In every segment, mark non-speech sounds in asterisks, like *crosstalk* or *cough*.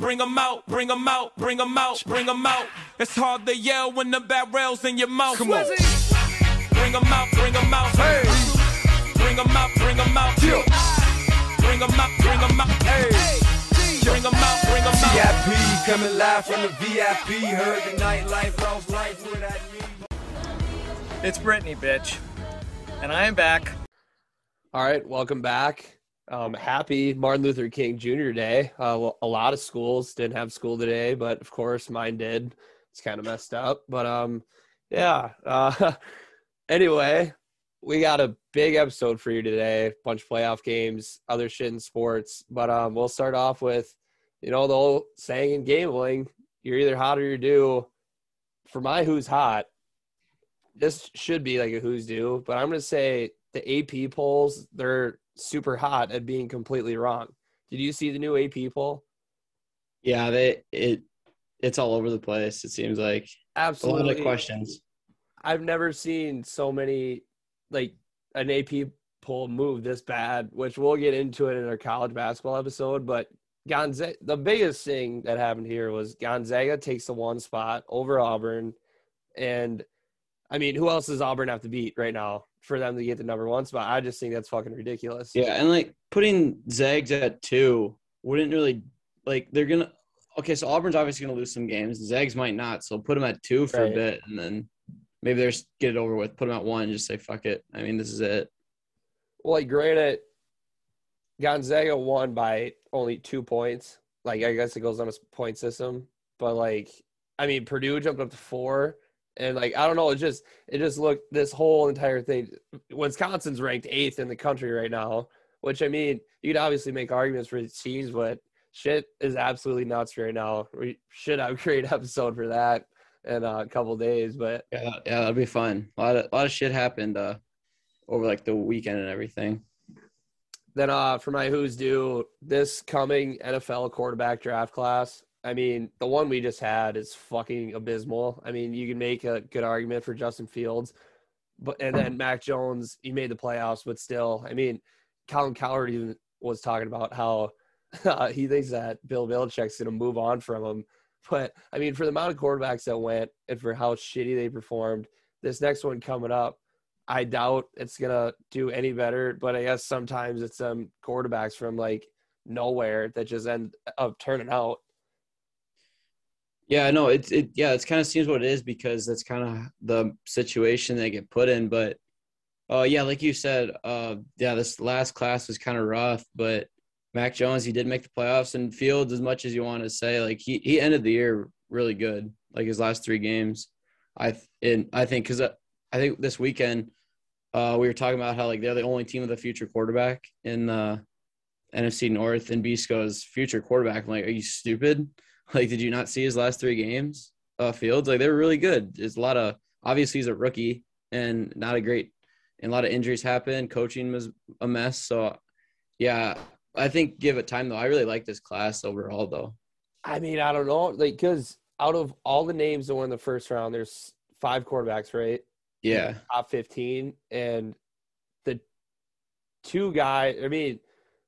bring 'em out, bring 'em out, bring 'em out, bring 'em out. It's hard to yell when the barrel's in your mouth. Come on. Bring 'em out, bring 'em out. Hey. Bring 'em out, bring 'em out. Yeah. Bring 'em out, bring 'em out. Hey. Bring 'em out, bring 'em out. VIP coming live from the VIP. Heard the nightlife, lost life without me. It's Britney, bitch. And I am back. All right, welcome back. Um, happy Martin Luther King Jr. Day. Uh, a lot of schools didn't have school today, but of course mine did. It's kind of messed up, but um, yeah. Uh, *laughs* anyway, we got a big episode for you today. Bunch of playoff games, other shit in sports, but um, we'll start off with, you know, the old saying in gambling: you're either hot or you're due. For my who's hot, this should be like a who's due, but I'm gonna say the AP polls they're super hot at being completely wrong. Did you see the new AP poll? Yeah, they it it's all over the place. It seems like a lot Absolutely. of questions. I've never seen so many like an AP poll move this bad, which we'll get into it in our college basketball episode. But Gonzaga, the biggest thing that happened here was Gonzaga takes the one spot over Auburn, and I mean, who else does Auburn have to beat right now for them to get the number one spot? I just think that's fucking ridiculous. Yeah, and like putting Zags at two wouldn't really like they're gonna. Okay, so Auburn's obviously gonna lose some games. Zags might not, so put them at two for Right. a bit, and then maybe they're just get it over with. Put them at one, and just say fuck it. I mean, this is it. Well, like granted, Gonzaga won by only two points. Like I guess it goes on a point system, but like I mean, Purdue jumped up to four, and like I don't know, it just it just looked this whole entire thing. Wisconsin's ranked eighth in the country right now, which I mean, you could obviously make arguments for these teams, but shit is absolutely nuts right now. We should have a great *laughs* episode for that in a couple days, but Yeah, yeah, that'll be fun. A lot of a lot of shit happened uh over like the weekend and everything. Then uh for my who's due, this coming NFL quarterback draft class, I mean, the one we just had is fucking abysmal. I mean, you can make a good argument for Justin Fields, but and then Mac Jones, he made the playoffs, but still, I mean, Colin Cowherd even was talking about how *laughs* uh, he thinks that Bill Belichick's going to move on from him. But I mean, for the amount of quarterbacks that went and for how shitty they performed, this next one coming up, I doubt it's gonna do any better. But I guess sometimes it's um quarterbacks from like nowhere that just end up turning out. Yeah, no, it's it yeah, it's kind of seems what it is because that's kind of the situation they get put in. But uh yeah, like you said, uh yeah, this last class was kind of rough, but Mac Jones, he did make the playoffs and Fields, as much as you want to say, like he he ended the year really good, like his last three games. I and I think because I think this weekend uh we were talking about how like they're the only team with a future quarterback in the NFC North and Bisco's future quarterback. I'm like, are you stupid? *laughs* Like, did you not see his last three games? Uh, Fields, like they were really good. There's a lot of obviously he's a rookie and not a great, and a lot of injuries happen. Coaching was a mess. So, yeah, I think give it time though. I really like this class overall though. I mean, I don't know, like because out of all the names that were in the first round, there's five quarterbacks, right? Yeah, Top fifteen, and the two guys. I mean,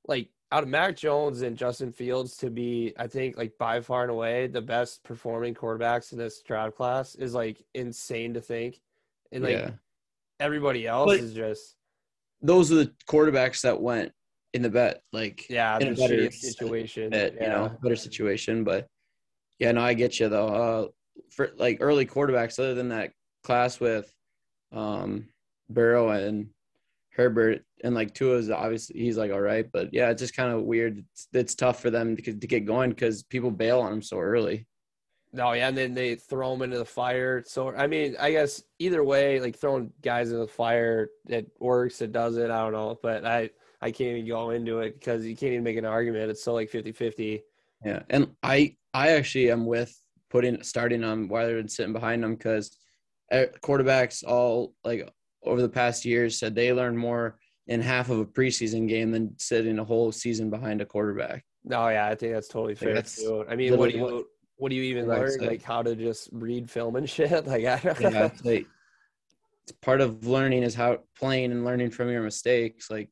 like out of Mac Jones and Justin Fields to be, I think, like by far and away the best performing quarterbacks in this draft class is like insane to think, and like yeah. everybody else But- is just Those are the quarterbacks that went in the bet. Like, yeah, in a better situation. bet, yeah. you know, better situation. But yeah, no, I get you though. Uh, for like early quarterbacks, other than that class with um Burrow and Herbert and like Tua's obviously he's like all right, but yeah, it's just kind of weird. It's, it's tough for them to, to get going because people bail on them so early. No, yeah, and then they throw them into the fire. So I mean, I guess either way, like throwing guys in the fire, it works, it doesn't. I don't know, but I I can't even go into it because you can't even make an argument. It's so like 50-50. Yeah, and I I actually am with putting starting them rather than sitting behind them because eh, quarterbacks all like over the past years said they learned more in half of a preseason game than sitting a whole season behind a quarterback. No, yeah, I think that's totally fair that's too. I mean, what do you what do you even learn? say. Like how to just read film and *laughs* shit? Like I don't Yeah, it's like it's part of learning is how playing and learning from your mistakes. Like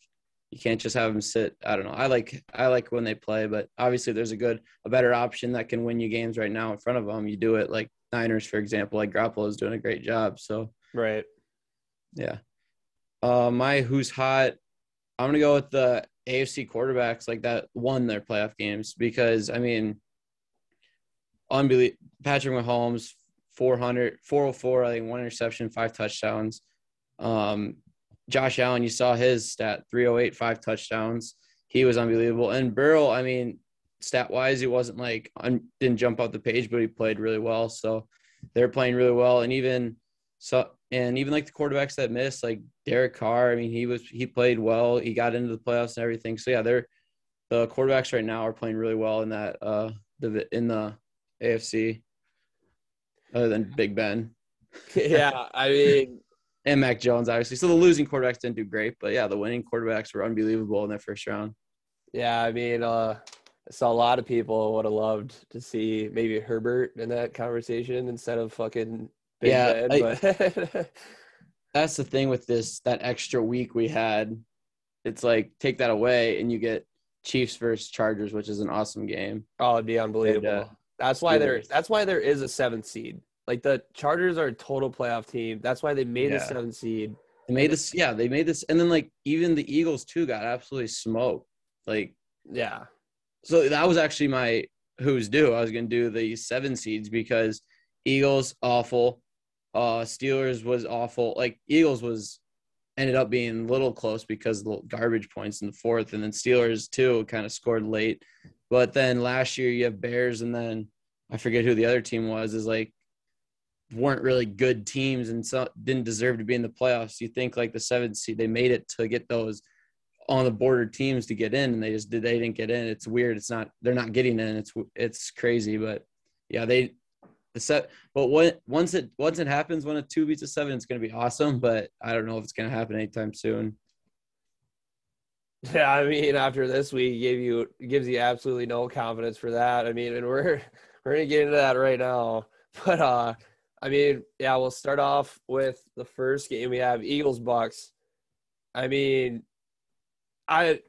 You can't just have them sit. I don't know. I like I like when they play, but obviously, there's a good, a better option that can win you games right now in front of them. You do it like Niners, for example. Like Garoppolo is doing a great job. So Right. Yeah. Uh, my who's hot. I'm gonna go with the AFC quarterbacks like that won their playoff games because I mean, unbelievable. Patrick Mahomes, 400, 404, I think one interception, five touchdowns. Um, Josh Allen, you saw his stat, 308, five touchdowns. He was unbelievable. And Burrow, I mean, stat wise, he wasn't like didn't jump off the page, but he played really well. So they're playing really well. And even so, and even like the quarterbacks that missed, like Derek Carr, I mean, he was he played well. He got into the playoffs and everything. So yeah, they're the quarterbacks right now are playing really well in that uh the in the AFC. Other than Big Ben *laughs* yeah, I mean, *laughs* and Mac Jones, obviously. So the losing quarterbacks didn't do great, but yeah, the winning quarterbacks were unbelievable in that first round. yeah, I mean, uh, I saw a lot of people would have loved to see maybe Herbert in that conversation instead of fucking Big Yeah, Ben. but *laughs* That's the thing with this that extra week we had. It's like take that away and you get Chiefs versus Chargers, which is an awesome game. oh, it'd be unbelievable. And, uh, that's why there. That's why there is a seventh seed. Like the Chargers are a total playoff team. That's why they made the Yeah. seventh seed. They made this, yeah, they made this, and then like even the Eagles too got absolutely smoked. Like Yeah, so that was actually my who's due. I was gonna do the seven seeds because Eagles awful, uh Steelers was awful. Like Eagles was ended up being a little close because of the garbage points in the fourth, and then Steelers too kind of scored late. But then last year you have Bears, and then I forget who the other team was. Is like weren't really good teams and so didn't deserve to be in the playoffs. You think like the seventh seed, they made it to get those on the border teams to get in, and they just did. They didn't get in. It's weird. It's not. They're not getting in. It's it's crazy, but yeah, they the set. But what once it once it happens, when a two beats a seven, it's gonna be awesome. But I don't know if it's gonna happen anytime soon. yeah. I mean, after this week, gave you gives you absolutely no confidence for that. I mean, and we're *laughs* we're gonna get into that right now. But uh, I mean, yeah, we'll start off with the first game we have Eagles Bucks. I mean, I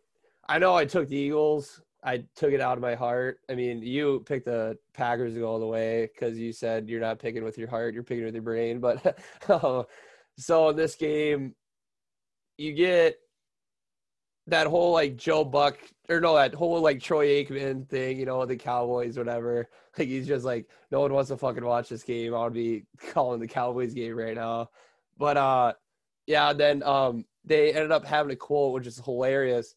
I know I took the Eagles. I took it out of my heart. I mean, you picked the Packers to go all the way because you said you're not picking with your heart, you're picking with your brain. But uh, *laughs* so in this game, you get that whole like Joe Buck or no, that whole like Troy Aikman thing, you know, the Cowboys, whatever. *laughs* Like he's just like, no one wants to fucking watch this game. I would be calling the Cowboys game right now. But uh yeah, then um they ended up having a quote which is hilarious.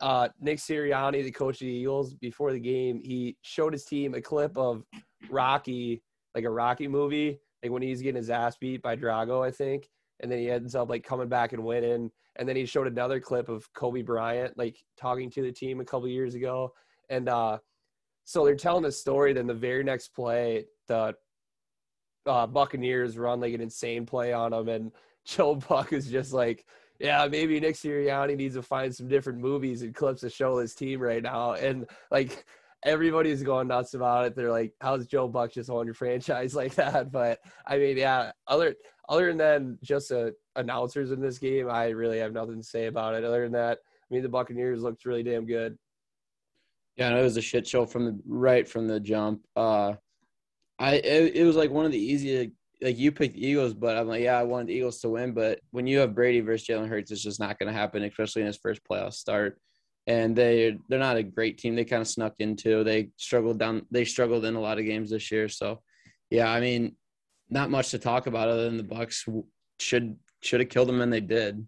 Uh Nick Sirianni, the coach of the Eagles, before the game, he showed his team a clip of Rocky, like a Rocky movie, like when he's getting his ass beat by Drago, I think. And then he ends up like coming back and winning. And then he showed another clip of Kobe Bryant like talking to the team a couple years ago. And uh so they're telling the story. Then the very next play, the uh, Buccaneers run like an insane play on them, and *laughs* Joe Buck is just like, "Yeah, maybe Nick Sirianni needs to find some different movies and clips to show his team right now." And like everybody's going nuts about it. They're like, "How's Joe Buck just on your franchise *laughs* like that?" But I mean, yeah, other other than just uh, announcers in this game, I really have nothing to say about it. Other than that, I mean, the Buccaneers looked really damn good. Yeah, it was a shit show from the right from the jump. Uh, I it, it was like one of the easier. Like you picked the Eagles, but I'm like, yeah, I wanted the Eagles to win. But when you have Brady versus Jalen Hurts, it's just not going to happen, especially in his first playoff start. And they they're not a great team. They kind of snuck into. They struggled down. They struggled in a lot of games this year. So, yeah, I mean, not much to talk about other than the Bucks should should have killed them, and they did.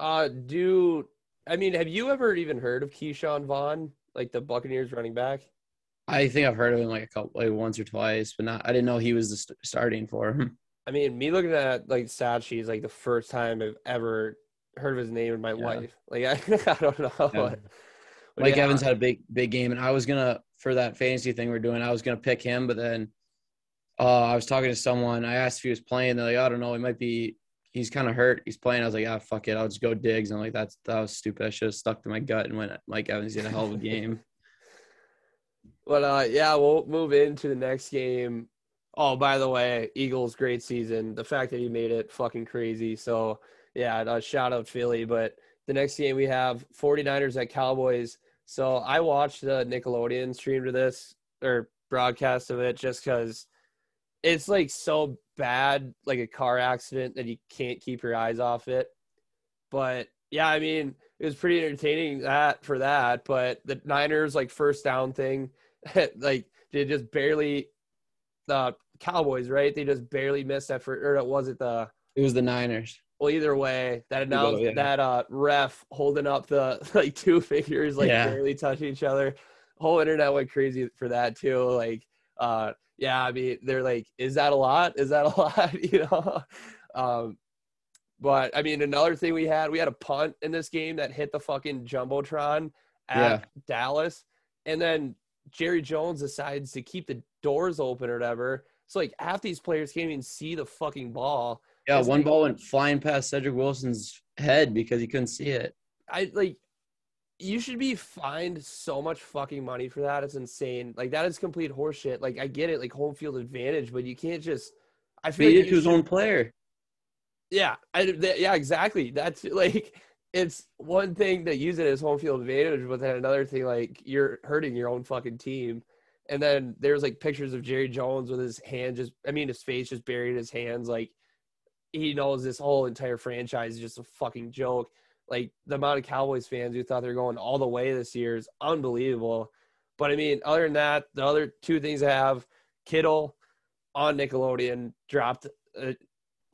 Uh, do I mean, have you ever even heard of Ke'Shawn Vaughn, like the Buccaneers running back? I think I've heard of him like a couple, like once or twice, but not. I didn't know he was the st- starting for him. *laughs* I mean, me looking at like stat sheets, like the first time I've ever heard of his name in my Yeah. life. Like I, *laughs* I don't know. Yeah. Mike yeah, Evans had a big big game, and I was gonna for that fantasy thing we're doing. I was gonna pick him, but then uh, I was talking to someone. I asked if he was playing. They're like, I don't know. He might be. He's kind of hurt. He's playing. I was like, ah, fuck it. I'll just go Diggs. I'm like, that's that was stupid. I should have stuck to my gut and went Mike Evans. He had a hell of a game. *laughs* But uh, yeah, we'll move into the next game. Oh, by the way, Eagles great season. The fact that he made it fucking crazy. So yeah, uh, shout out Philly. But the next game we have 49ers at Cowboys. So I watched the Nickelodeon stream to this or broadcast of it just because it's like so bad, like a car accident that you can't keep your eyes off it. But yeah, I mean, it was pretty entertaining that for that. But the Niners like first down thing, *laughs* like they just barely the Cowboys, right? They just barely missed that for or was it the It was the Niners. well either way that announced yeah. that uh ref holding up the *laughs* like two fingers like Yeah. barely touching each other. Whole internet went crazy for that too. Like uh yeah, I mean they're like, is that a lot? Is that a *laughs* lot? you know? Um but I mean another thing we had, we had a punt in this game that hit the fucking jumbotron at Yeah. Dallas. And then Jerry Jones decides to keep the doors open or whatever. So like half these players can't even see the fucking ball. Yeah, It's one like- ball went flying past Cedrick Wilson's head because he couldn't see it. I like you should be fined so much fucking money for that. It's insane. Like that is complete horseshit. Like I get it, like home field advantage, but you can't just. I feel like it to his should- own player. Yeah, I, yeah, exactly. That's *laughs* like it's one thing to use it as home field advantage, but then another thing like you're hurting your own fucking team. And then there's like pictures of Jerry Jones with his hand just, I mean, his face just buried in his hands. Like he knows this whole entire franchise is just a fucking joke. Like the amount of Cowboys fans who thought they're going all the way this year is unbelievable. But I mean, other than that, the other two things I have Kittle on Nickelodeon dropped a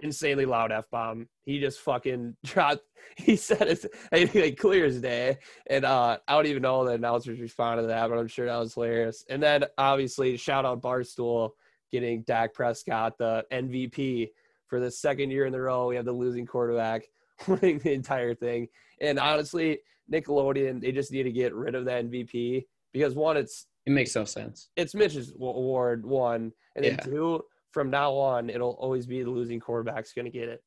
insanely loud f bomb. He just fucking *laughs* dropped. He said it's like clear as day, and uh, I don't even know the announcers responded to that, but I'm sure that was hilarious. And then obviously shout out Barstool getting Dak Prescott the MVP for the second year in a row. We have the losing quarterback *laughs* winning the entire thing, and honestly, Nickelodeon they just need to get rid of the MVP because one, it's It makes no sense. it's Mitch's award one, and then Yeah. two from now on it'll always be the losing quarterback's going to get it.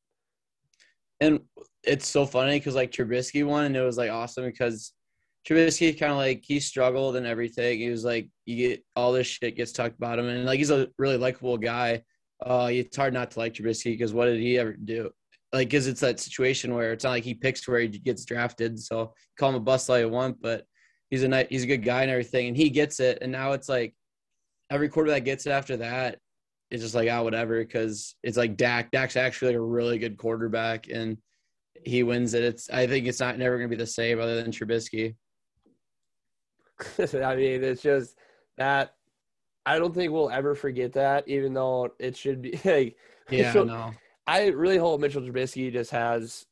And it's so funny because like Trubisky won, and it was like awesome because Trubisky kind of like he struggled and everything. He was like, you get all this shit gets talked about him, and like he's a really likable guy. Uh, it's hard not to like Trubisky because what did he ever do? Like, because it's that situation where it's not like he picks where he gets drafted. So call him a bust all you want, but he's a nice, he's a good guy and everything, and he gets it. And now it's like every quarterback gets it after that. It's just like ah whatever because it's like Dak. Dak's actually like a really good quarterback, and he wins it. It's I think it's not never gonna be the same other than Trubisky. *laughs* I mean, it's just that I don't think we'll ever forget that, even though it should be *laughs* like. Yeah, no. I really hope Mitchell Trubisky just has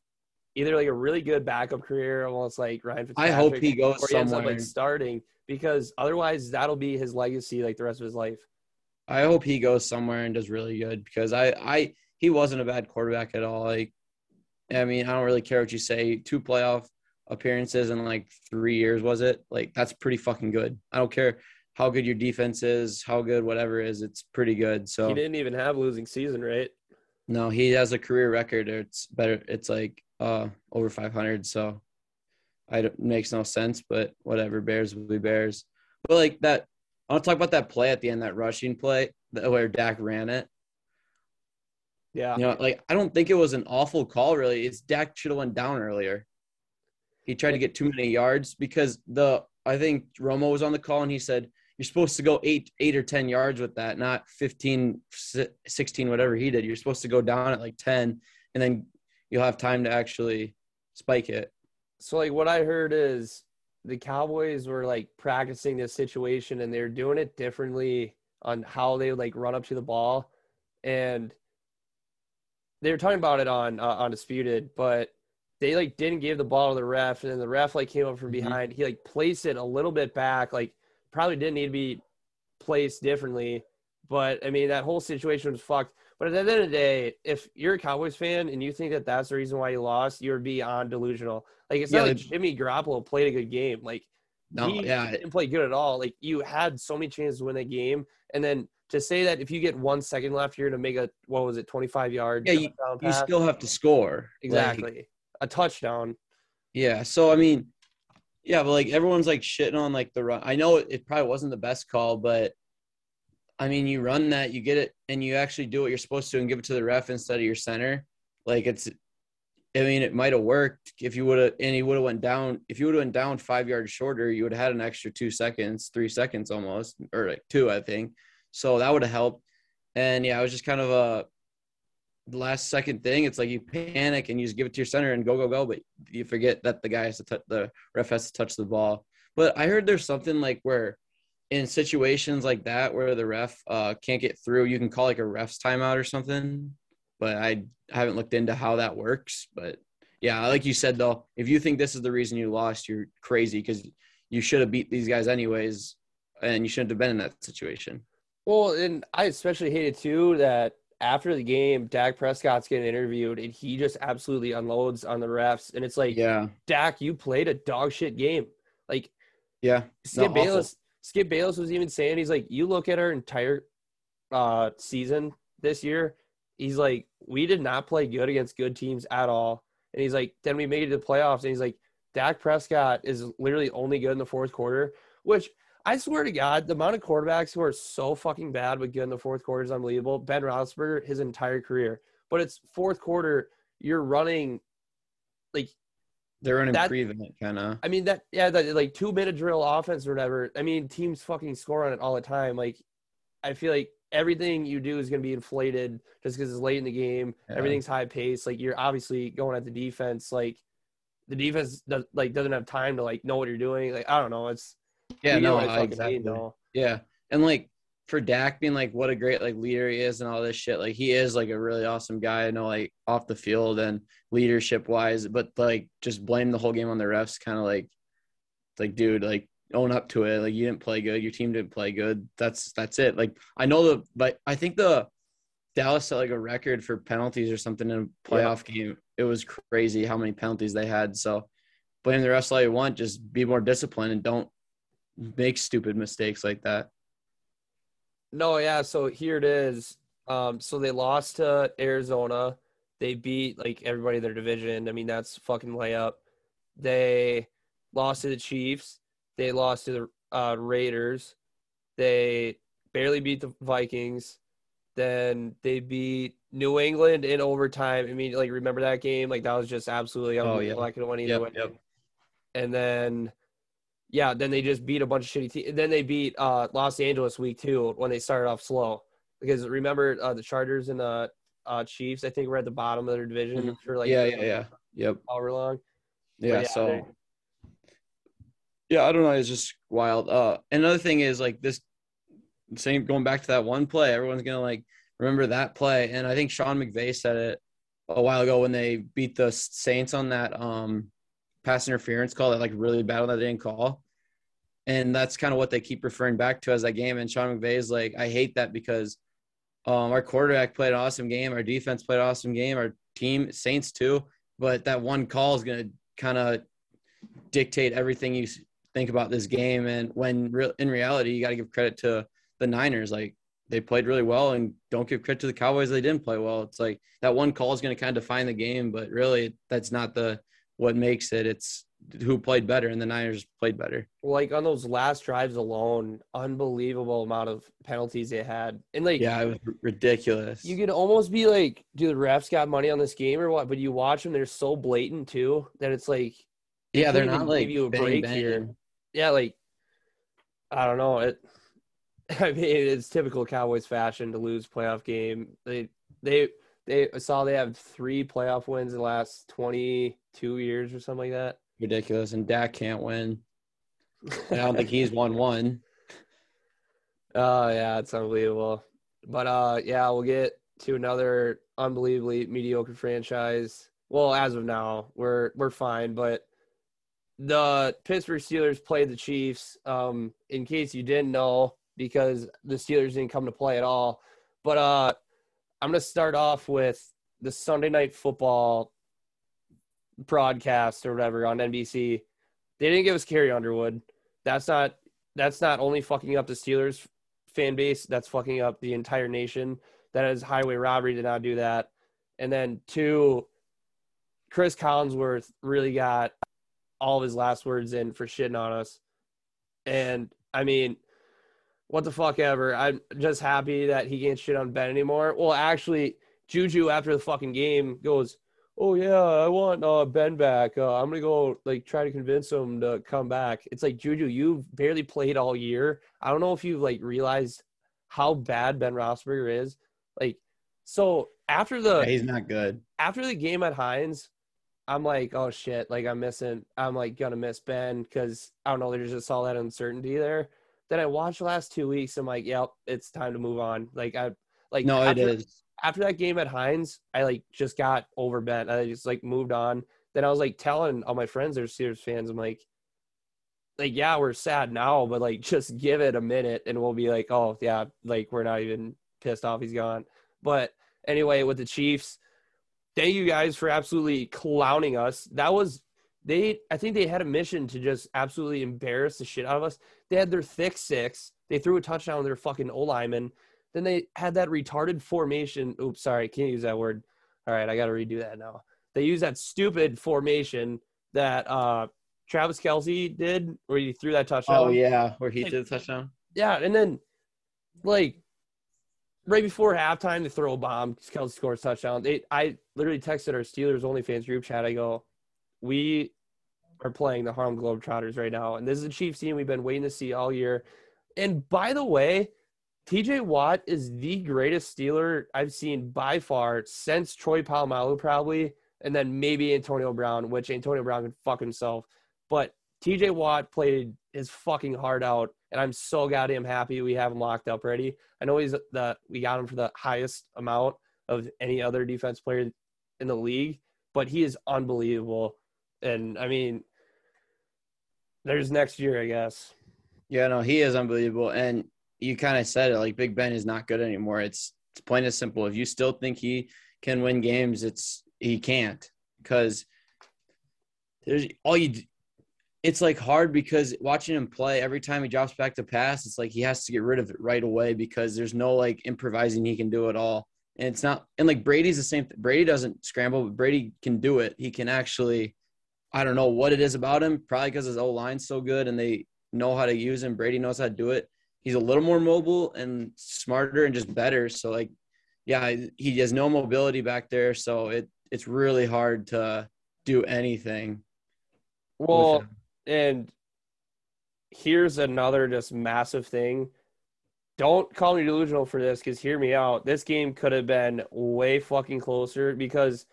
either like a really good backup career, almost like Ryan Fitzpatrick. I hope he goes or he ends up somewhere. like starting because otherwise that'll be his legacy like the rest of his life. I hope he goes somewhere and does really good because I, I he wasn't a bad quarterback at all. Like, I mean, I don't really care what you say. Two playoff appearances in like three years was it? Like that's pretty fucking good. I don't care how good your defense is, how good whatever is. It's pretty good. So He didn't even have a losing season, right? no, he has a career record. It's better. It's like uh over 500. So I don't makes no sense, but whatever. Bears will be Bears. But like that, I want to talk about that play at the end, that rushing play where Dak ran it. Yeah. You know, like I don't think it was an awful call. Really, it's Dak should have went down earlier. He tried to get too many yards because the I think Romo was on the call and he said you're supposed to go eight eight or ten yards with that, not 15, 16, whatever he did. You're supposed to go down at like ten, and then you'll have time to actually spike it. So like what I heard is the Cowboys were like practicing this situation and they're doing it differently on how they would like run up to the ball. And they were talking about it on uh, on disputed but they like didn't give the ball to the ref and then the ref like came up from Mhm. behind. He like placed it a little bit back like probably didn't need to be placed differently. But I mean that whole situation was fucked but at the end of the day, if you're a Cowboys fan and you think that that's the reason why you lost, you're beyond delusional. Like it's Yeah, not like Jimmy Garoppolo played a good game. Like No, he yeah, didn't play good at all. Like you had so many chances to win that game, and then to say that if you get one second left, you're to make a what was it, 25 yard Yeah, you- you still have to score. Like, exactly a touchdown. Yeah. So I mean, yeah, but like everyone's like shitting on like the run. I know it, it probably wasn't the best call, but I mean, you run that, you get it, and you actually do what you're supposed to and give it to the ref instead of your center. Like it's I mean, it might have worked if you would have, and he would have went down. If you would have went down five yards shorter, you would have had an extra two seconds, three seconds almost, or like two, I think. So that would have helped. And yeah, it was just kind of a last second thing. It's like you panic and you just give it to your center and go, go, go, but you forget that the guy has to touch the ref has to touch the ball. But I heard there's something like where in situations like that where the ref uh, can't get through, you can call like a ref's timeout or something. But I haven't looked into how that works. But yeah, like you said though, if you think this is the reason you lost, you're crazy because you should have beat these guys anyways, and you shouldn't have been in that situation. Well, and I especially hated too that after the game, Dak Prescott's getting interviewed and he just absolutely unloads on the refs. And it's like, Yeah, Dak, you played a dog shit game. Like yeah. Skip. Bayless, Skip Bayless was even saying he's like, you look at our entire uh season this year, he's like, we did not play good against good teams at all. And he's like, then we made it to the playoffs, and he's like, Dak Prescott is literally only good in the fourth quarter, which I swear to God, the amount of quarterbacks who are so fucking bad but good in the fourth quarter is unbelievable. Ben Roethlisberger, his entire career, but it's fourth quarter, you're running like They're running That- prevent kind of. I mean that yeah, that like two minute drill offense or whatever. I mean, teams fucking score on it all the time. Like, I feel like everything you do is going to be inflated just because it's late in the game. Yeah. Everything's high pace. Like you're obviously going at the defense. Like the defense does like doesn't have time to like know what you're doing. Like I don't know. It's Yeah, no, I- exactly. mean. Yeah, and like for Dak being like what a great like leader he is and all this shit. Like he is like a really awesome guy. I know like off the field and leadership wise, but like just blame the whole game on the refs. Kind of like, like dude, like own up to it. Like you didn't play good. Your team didn't play good. That's that's it. Like I know the, but I think the Dallas set like a record for penalties or something in a playoff game. It was crazy how many penalties they had. So blame the refs all you want. Just be more disciplined and don't make stupid mistakes like that. No, yeah. So here it is. Um, so they lost to Arizona. They beat like everybody in their division. I mean, that's fucking layup. They lost to the Chiefs. They lost to the uh, Raiders. They barely beat the Vikings. Then they beat New England in overtime. I mean, like remember that game? Like that was just absolutely Oh, yeah. unbelievable. I could have won either Yep, way. yep. And then yeah, then they just beat a bunch of shitty teams. Then they beat uh, Los Angeles week two when they started off slow. Because remember uh, the Chargers and the uh, Chiefs, I think were at the bottom of their division Mhm. for like yeah, yeah, yeah. Yep. however long. Yeah. yeah, so yeah, I don't know. It's just wild. Uh another thing is like this same going back to that one play, everyone's gonna like remember that play. And I think Sean McVay said it a while ago when they beat the Saints on that um pass interference call that like really bad that they didn't call. And that's kind of what they keep referring back to as that game. And Sean McVay is like, I hate that because um, our quarterback played an awesome game, our defense played an awesome game, our team, Saints too. But that one call is going to kind of dictate everything you think about this game. And when real in reality, you got to give credit to the Niners. Like they played really well, and don't give credit to the Cowboys. They didn't play well. It's like that one call is going to kind of define the game, but really, that's not the what makes it. It's who played better, and the Niners played better. Like on those last drives alone, unbelievable amount of penalties they had. And like Yeah, it was ridiculous. you could almost be like, do the refs got money on this game or what? But you watch them, they're so blatant too that it's like yeah, they're couldn't like give you a bang, break bang. here. yeah, like I don't know. It *laughs* I mean it's typical Cowboys fashion to lose playoff game. They they they saw they have three playoff wins in the last twenty two years or something like that. ridiculous, and Dak can't win. I don't think he's *laughs* won one. Oh yeah, it's unbelievable. But uh yeah, we'll get to another unbelievably mediocre franchise. Well, as of now, we're we're fine, but the Pittsburgh Steelers played the Chiefs. Um, in case you didn't know, because the Steelers didn't come to play at all. But uh I'm gonna start off with the Sunday night football broadcast or whatever on NBC. They didn't give us Carrie Underwood. That's not that's not only fucking up the Steelers fan base, that's fucking up the entire nation. That is highway robbery to not do that. And then two, Chris Collinsworth really got all of his last words in for shitting on us. And I mean, what the fuck ever. I'm just happy that he can't shit on Ben anymore. Well, actually, Juju after the fucking game goes, oh yeah, I want uh, Ben back. Uh, I'm gonna go like try to convince him to come back. It's like Juju, you've barely played all year. I don't know if you've like realized how bad Ben Roethlisberger is. Like, so after the Yeah, he's not good. after the game at Heinz, I'm like, oh shit, like I'm missing, I'm like gonna miss Ben because I don't know, there's just all that uncertainty there. Then I watched the last two weeks, I'm like, yep, it's time to move on. Like I, like No, it after, is. after that game at Heinz, I like just got over Ben. I just like moved on. Then I was like telling all my friends that are Steelers fans, I'm like, like yeah, we're sad now, but like *laughs* just give it a minute and we'll be like, oh yeah, like we're not even pissed off he's gone. But anyway, with the Chiefs, thank you guys for absolutely clowning us. That was they. I think they had a mission to just absolutely embarrass the shit out of us. They had their thick six. They threw a touchdown to their fucking O lineman. Then they had that retarded formation. Oops, sorry, can't use that word. All right, I got to redo that now. They used that stupid formation that uh Travis Kelce did, where he threw that touchdown. Oh yeah, where he Like- did the touchdown. Yeah, and then like right before halftime, they throw a bomb. Kelce scores a touchdown. They, I literally texted our Steelers only fans group chat. I go, we are playing the Harlem Globetrotters right now, and this is a Chiefs team we've been waiting to see all year. And by the way, TJ Watt is the greatest Steeler I've seen by far since Troy Polamalu, probably, and then maybe Antonio Brown, which Antonio Brown can fuck himself. But TJ Watt played his fucking heart out, and I'm so goddamn happy we have him locked up ready. I know he's the we got him for the highest amount of any other defense player in the league, but he is unbelievable. And I mean, there's next year, I guess. Yeah, no, he is unbelievable. And you kind of said it like Big Ben is not good anymore. It's it's plain and simple. If you still think he can win games, it's he can't because there's all you. It's like hard because watching him play every time he drops back to pass, it's like he has to get rid of it right away because there's no like improvising he can do at all. And it's not and like Brady's the same. Brady doesn't scramble, but Brady can do it. He can actually. I don't know what it is about him. Probably because his O line's so good and they know how to use him. Brady knows how to do it. He's a little more mobile and smarter and just better. So like, yeah, he has no mobility back there. So it it's really hard to do anything. Well, and here's another just massive thing. Don't call me delusional for this because hear me out. This game could have been way fucking closer because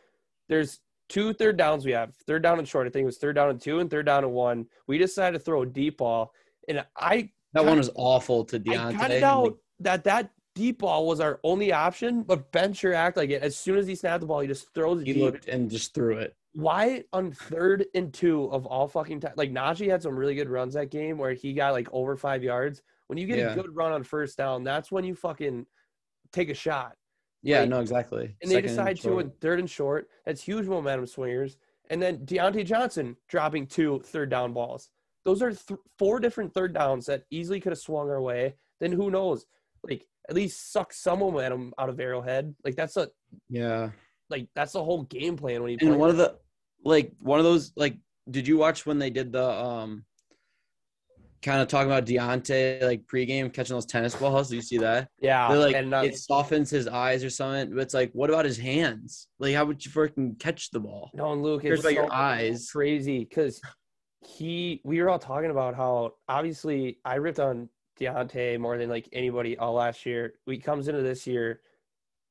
there's two third downs we have. Third down and short. I think it was third down and two and third down and one. We decided to throw a deep ball. And I that one was awful to Diontae. I counted out that that deep ball was our only option, but Ben sure act like it. As soon as he snapped the ball, he just throws it he deep. looked and just threw it. Why on third and two of all fucking time? Like Najee had some really good runs that game where he got like over five yards. When you get Yeah. a good run on first down, that's when you fucking take a shot. Yeah, Like- no, exactly. And they Second decide to short. in third and short. That's huge momentum swingers. And then Diontae Johnson dropping two third down balls. Those are th- four different third downs that easily could have swung our way. Then who knows? Like at least suck some momentum out of Arrowhead. Like that's a Yeah. like that's the whole game plan when you play. And one of the like one of those like did you watch when they did the um kind of talking about Diontae like pregame catching those tennis balls? Do you see that? yeah, They're like and uh, it softens his eyes or something. But it's like, what about his hands? Like, how would you freaking catch the ball? No, and Luke, it's about your eyes. crazy because he. We were all talking about how obviously I ripped on Diontae more than like anybody all last year. He comes into this year,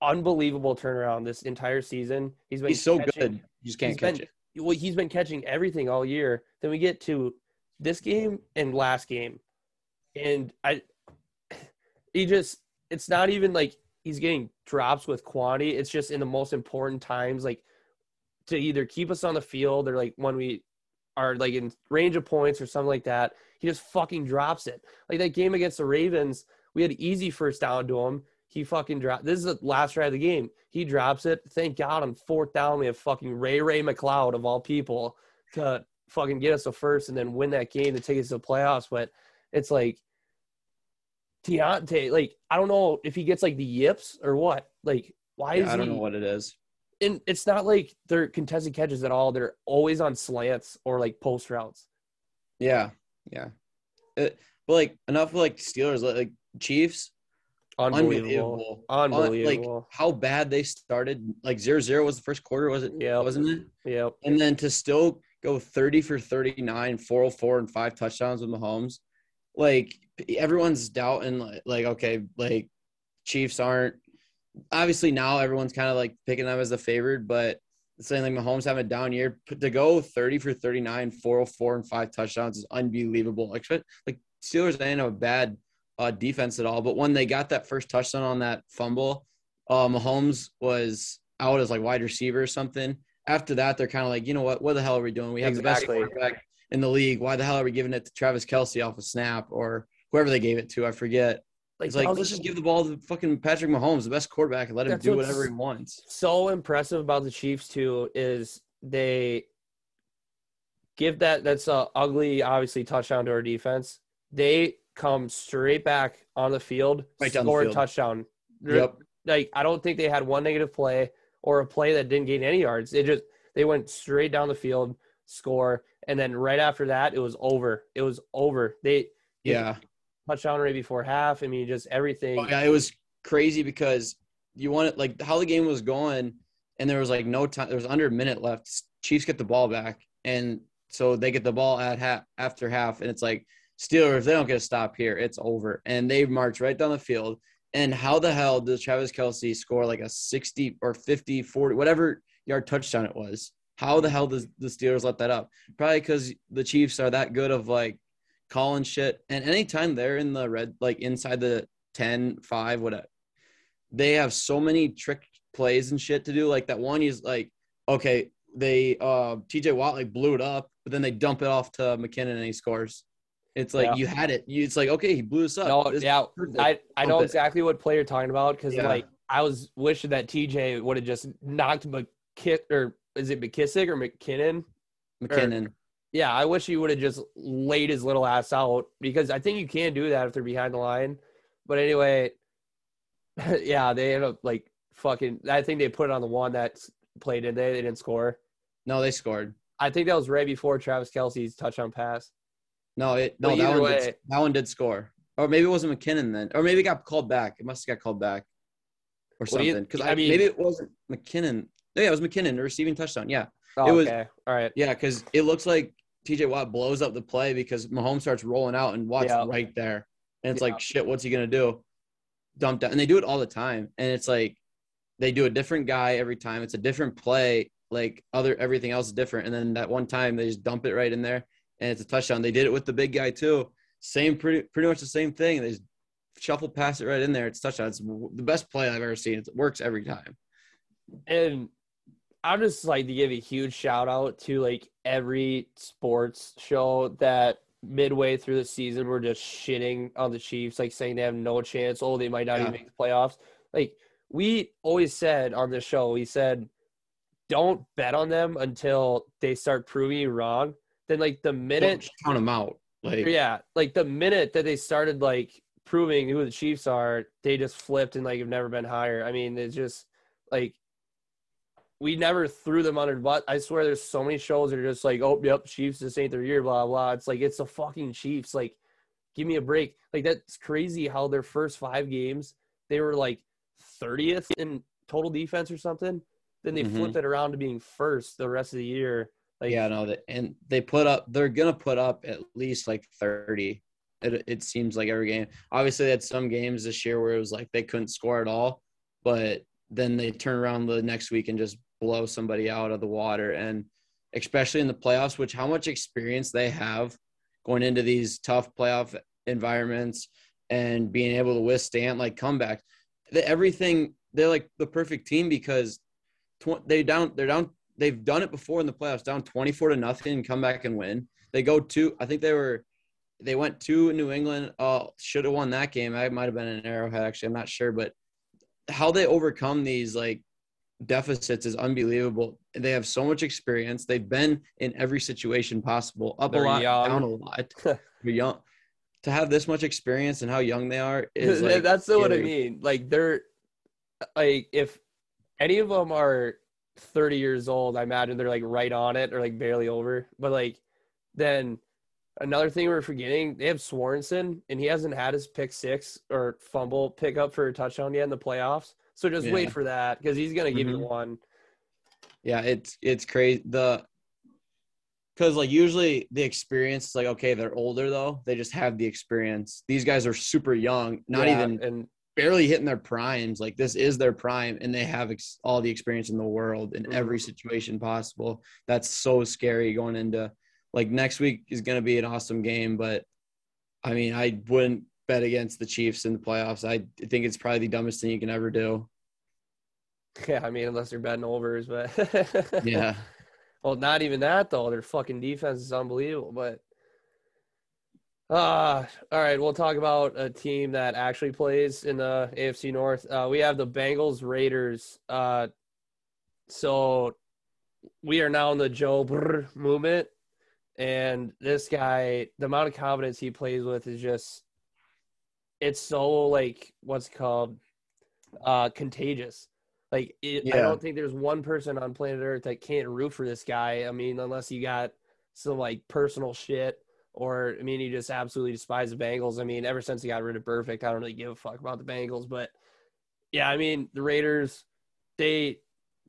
unbelievable turnaround this entire season. He's been He's so catching- good, you just can't catch been- it. Well, he's been catching everything all year. Then we get to this game and last game, and I. *sighs* He just. It's not even like he's getting drops with quantity. It's just in the most important times, like to either keep us on the field or like when we are like in range of points or something like that. He just fucking drops it. Like that game against the Ravens, we had easy first down to him. He fucking dropped. This is the last try of the game. He drops it. Thank God on fourth down we have fucking Ray Ray McCloud of all people to fucking get us a first and then win that game to take us to the playoffs. But it's like Diontae, like I don't know if he gets like the yips or what. Like why is Yeah, I don't he? know what it is. and it's not like they're contested catches at all. They're always on slants or like post routes. Yeah, yeah. It, but like enough of like Steelers, like, Chiefs. Unbelievable. Un- like how bad they started. Like zero zero was the first quarter, was it? Yeah. wasn't it? Yeah. And then to still go 30 for 39, 404, and five touchdowns with Mahomes, like everyone's doubting, like, like okay, like Chiefs aren't obviously now everyone's kind of like picking them as the favorite, but saying like Mahomes having a down year to go 30 for 39, 404, and five touchdowns is unbelievable. Like, like Steelers have a bad uh, defense at all, but when they got that first touchdown on that fumble, uh, Mahomes was out as like wide receiver or something. After that, they're kind of like, you know what? What the hell are we doing? We have Exactly. the best quarterback in the league. Why the hell are we giving it to Travis Kelce off a snap or whoever they gave it to? I forget. Like, It's like let's just give the ball to fucking Patrick Mahomes, the best quarterback, and let him do whatever he wants. so impressive about the Chiefs too is they give that that's a ugly obviously touchdown to our defense. They come straight back on the field, Right down the score a touchdown. Yep. Like I don't think they had one negative play or a play that didn't gain any yards. They just they went straight down the field, score, and then right after that it was over. It was over. They Yeah. touchdown right before half. I mean, just everything. Oh, yeah, it was crazy because you wanted like how the game was going, and there was like no time. There was under a minute left. Chiefs get the ball back, and so they get the ball at half after half, and it's like Steelers. They don't get a stop here. It's over, and they march right down the field. And how the hell does Travis Kelce score like a 60 or 50, 40, whatever yard touchdown it was? How the hell does the Steelers let that up? Probably because the Chiefs are that good of like calling shit. And anytime they're in the red, like inside the 10, 5, whatever, they have so many trick plays and shit to do. Like that one is like, okay, they uh TJ Watt like blew it up, but then they dump it off to McKinnon and he scores. It's like Yeah. you had it. You, it's like okay, he blew us up. No, This- yeah, I, I know exactly what play you're talking about because Yeah. like I was wishing that TJ would have just knocked McKit or is it McKissick or McKinnon? McKinnon. Yeah, I wish he would have just laid his little ass out because I think you can do that if they're behind the line. But anyway, *laughs* yeah, they end up like fucking. I think they put it on the one that played in. there. they didn't score. No, they scored. I think that was right before Travis Kelce's touchdown pass. No, it no that one way- did, that one did score. Or maybe it wasn't McKinnon then. Or maybe it got called back. It must have got called back. Or something. Because I I, mean- maybe it wasn't McKinnon. No, yeah, it was McKinnon, the receiving touchdown. Yeah. Oh, It was- okay, all right. Yeah, because it looks like TJ Watt blows up the play because Mahomes starts rolling out and Watt's Yeah. right there. And it's Yeah. like, shit, what's he gonna do? Dump down. And they do it all the time. And it's like they do a different guy every time. It's a different play. Like other everything else is different. And then that one time they just dump it right in there and it's a touchdown. They did it with the big guy too. Same pretty pretty much the same thing. They just shuffle pass it right in there. It's a touchdown. It's the best play I've ever seen. It works every time. And I'd just like to give a huge shout out to like every sports show that midway through the season were just shitting on the Chiefs, like saying they have no chance. Oh, they might not Yeah. even make the playoffs. Like we always said on this show, we said, don't bet on them until they start proving you wrong. Then like the Don't minute just count them out. Like yeah, like the minute that they started like proving who the Chiefs are, they just flipped and like have never been higher. I mean, it's just like we never threw them under the bus. I swear, there's so many shows that are just like, oh, yep, Chiefs, this ain't their year, blah blah. It's like it's the fucking Chiefs. Like, give me a break. Like that's crazy how their first five games they were like 30th in total defense or something. Then they Mhm. flipped it around to being first the rest of the year. Like, yeah, no, that and they put up. They're gonna put up at least like thirty. It it seems like every game. Obviously, they had some games this year where it was like they couldn't score at all, but then they turn around the next week and just blow somebody out of the water. And especially in the playoffs, which how much experience they have going into these tough playoff environments and being able to withstand like comebacks. The, everything they're like the perfect team because tw- they down they're down they've done it before in the playoffs down 24 to nothing and come back and win. They go to i think they were they went to new england uh should have won that game. I might have been an arrowhead actually i'm not sure but how they overcome these like deficits is unbelievable. They have so much experience. They've been in every situation possible up They're a lot young. down a lot. *laughs* They're young. To have this much experience and how young they are is like that's what I mean. Like they're like if any of them are 30 years old, I imagine they're like right on it or like barely over. But like then Another thing we're forgetting, they have Swanson, and he hasn't had his pick six or fumble pickup for a touchdown yet in the playoffs. So just wait for that because he's gonna give you Mhm. one. Yeah, it's it's crazy. The because like usually the experience is like okay, they're older though. They just have the experience. These guys are super young, not Yeah, even and barely hitting their primes. Like this is their prime, and they have ex- all the experience in the world in mm-hmm. every situation possible. That's so scary going into like next week is going to be an awesome game, but I mean, I wouldn't bet against the Chiefs in the playoffs. I think it's probably the dumbest thing you can ever do. *laughs* yeah, I mean unless they're betting overs, but *laughs* Yeah. Well, not even that though. Their fucking defense is unbelievable. But uh all right, we'll talk about a team that actually plays in the AFC North. Uh we have the Bengals Raiders. Uh so we are now in the Joe Brr movement. And this guy, the amount of confidence he plays with is just it's so like what's it called uh contagious. Like it, I don't think there's one person on planet Earth that can't root for this guy. I mean, unless you got some like personal shit, or I mean, you just absolutely despise the Bengals. I mean, ever since he got rid of Perfect, I don't really give a fuck about the Bengals. But yeah, I mean, the Raiders, they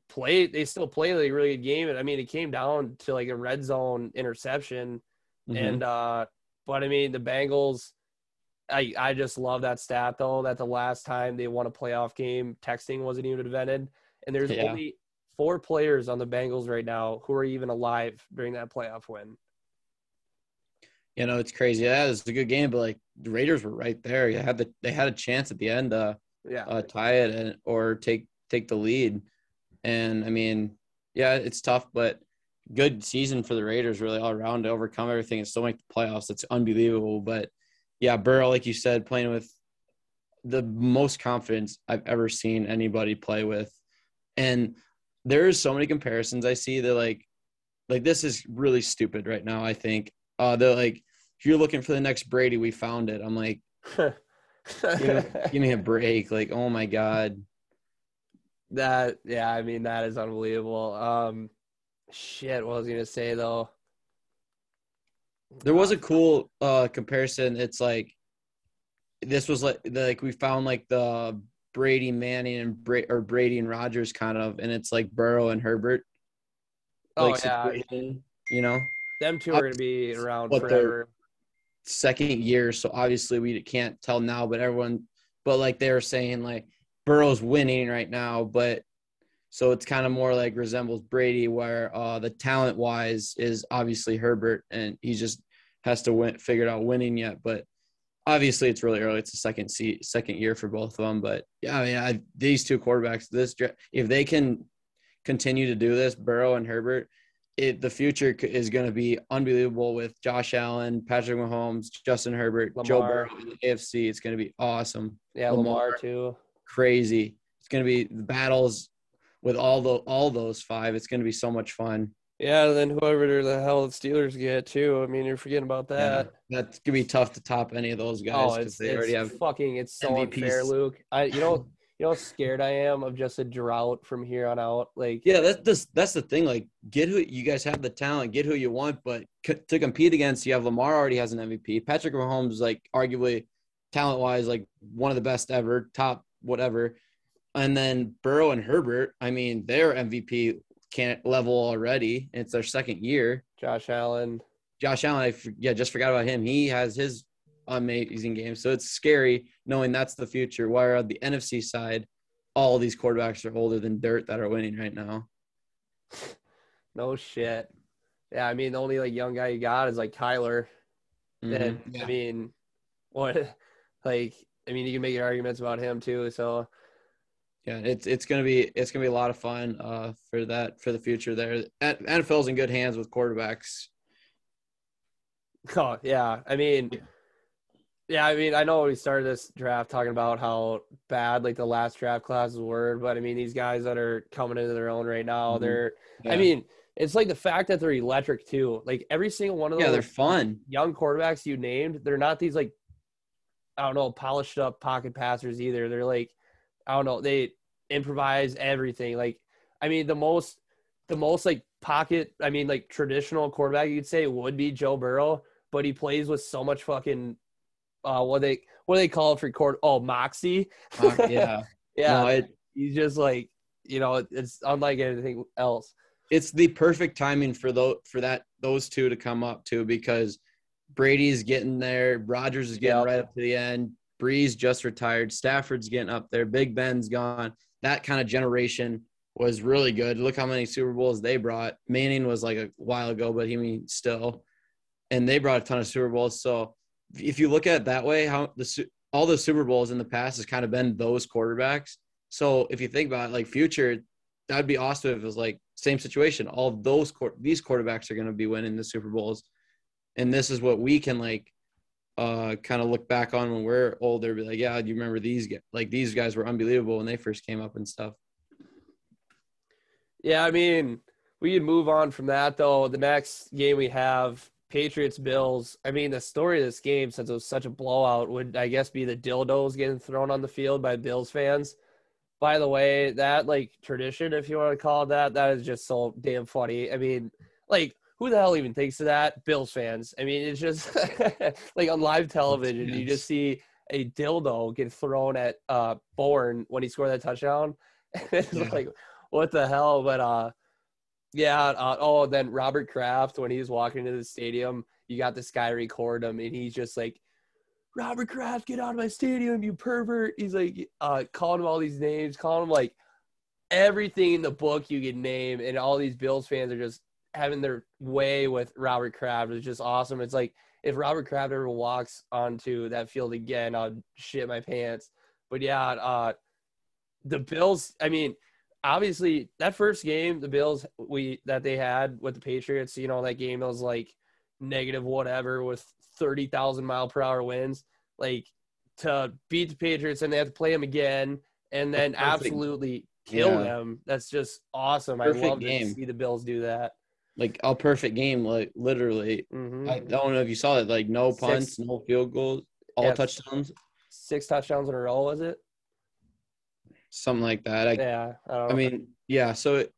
play, they still play like a really good game. And I mean, it came down to like a red zone interception, Mhm. and uh, but I mean, the Bengals. I, I just love that stat though that the last time they won a playoff game, texting wasn't even invented, and there's Yeah. only four players on the Bengals right now who are even alive during that playoff win. You know, it's crazy. Yeah, it's a good game, but like the Raiders were right there. They had the they had a chance at the end to Yeah, uh, tie it and or take take the lead. And I mean, yeah, it's tough, but good season for the Raiders really all around to overcome everything and still make the playoffs. It's unbelievable. But yeah, Burrow, like you said, playing with the most confidence I've ever seen anybody play with. And there's so many comparisons I see that like like this is really stupid right now, I think. Uh they're like if you're looking for the next Brady, we found it. I'm like, give, *laughs* give me a break. Like, oh my God. that yeah, I mean that is unbelievable. Um, shit, what was I gonna say though? There was a cool uh comparison. It's like this was like like we found like the Brady Manning and Bra- or Brady and Rodgers kind of, and it's like Burrow and Herbert. Oh Like yeah, situation, you know, them two are gonna be around What forever. second year. So obviously we can't tell now, but everyone, but like they were saying, like Burrow's winning right now, but so it's kind of more like resembles Brady, where uh the talent wise is obviously Herbert, and he just has to win, figure out winning yet. But obviously it's really early. It's the second seat, second year for both of them. But yeah, I mean, I, these two quarterbacks, this if they can continue to do this, Burrow and Herbert, it the future is going to be unbelievable with Josh Allen, Patrick Mahomes, Justin Herbert, Joe Lamar. Burrow in the AFC. It's going to be awesome, Yeah, Lamar. Lamar too. crazy. It's going to be the battles with all the all those five. It's going to be so much fun. Yeah, and then whoever the hell the Steelers get too. I mean, you're forgetting about that. Yeah, that's going to be tough to top any of those guys Oh, because it's, they already have. fucking it's so MVPs. unfair, Luke. I you know *laughs* you know how scared I am of just a drought from here on out. Like Yeah, that's that's that's the thing. Like, get who you guys have the talent, get who you want, but c- to compete against, you have Lamar already has an MVP. Patrick Mahomes, is like arguably talent wise, like one of the best ever, top whatever. And then Burrow and Herbert, I mean, they're MVP can't level already. It's their second year. Josh Allen. Josh Allen, I yeah, just forgot about him. He has his amazing game. So it's scary knowing that's the future. While on the NFC side, all these quarterbacks are older than dirt that are winning right now. No shit. Yeah, I mean the only like young guy you got is like Kyler. And Mhm. Yeah. I mean, what *laughs* like I mean you can make your arguments about him too. So Yeah, it's it's gonna be it's gonna be a lot of fun uh, for that for the future. There, N- NFL's in good hands with quarterbacks. *laughs* Oh yeah, I mean, yeah, I mean, I know we started this draft talking about how bad like the last draft classes were, but I mean, these guys that are coming into their own right now, Mhm. they're. I mean, it's like the fact that they're electric too. Like every single one of them. yeah, they're fun. young quarterbacks you named, they're not these like, I don't know, polished up pocket passers either. They're like, I don't know, they improvise everything. Like, I mean, the most, the most like pocket, I mean, like traditional quarterback you'd say would be Joe Burrow, but he plays with so much fucking uh what they what do they call it for court oh moxie. Uh, yeah. *laughs* yeah. No, it, he's just like you know, it's unlike anything else. it's the perfect timing for those for that those two to come up too because Brady's getting there, Rodgers is getting Yep. right up to the end, Brees just retired, Stafford's getting up there, Big Ben's gone. That kind of generation was really good. Look how many Super Bowls they brought. Manning was like a while ago, but he mean still, and they brought a ton of Super Bowls. So if you look at it that way, how the all the Super Bowls in the past has kind of been those quarterbacks. So if you think about it, like future, that'd be awesome if it was like same situation. All those these quarterbacks are going to be winning the Super Bowls, and this is what we can like uh kind of look back on when we're older. Be like, yeah, do you remember these guys? Like these guys were unbelievable when they first came up and stuff. Yeah, I mean, we can move on from that though. The next game we have Patriots Bills. I mean, the story of this game, since it was such a blowout, would I guess be the dildos getting thrown on the field by Bills fans. By the way, that like tradition, if you want to call it that, that is just so damn funny. I mean, like who the hell even thinks of that? Bills fans. I mean, it's just *laughs* like on live television, you just see a dildo get thrown at uh Bourne when he scored that touchdown. *laughs* it's Yeah. like, what the hell? But uh yeah, uh, oh, then Robert Kraft when he was walking into the stadium, you got this guy record him, and he's just like, "Robert Kraft, get out of my stadium, you pervert!" He's like, uh, calling him all these names, calling him like everything in the book you could name, and all these Bills fans are just having their way with Robert Kraft. It's just awesome. It's like if Robert Kraft ever walks onto that field again, I'll shit my pants. But yeah, uh, the Bills. I mean obviously that first game the bills we that they had with the patriots you know that game that was like negative whatever with 30,000 mile per hour winds like to beat the patriots and they have to play them again and then Perfect. absolutely kill Yeah. them that's just awesome i Perfect love to game. see the bills do that Like a perfect game, like literally. Mhm. I don't know if you saw it. Like no Six. punts, no field goals, all Yeah. touchdowns, six touchdowns in a row was it something like that. I, yeah I, I mean, yeah. So, it,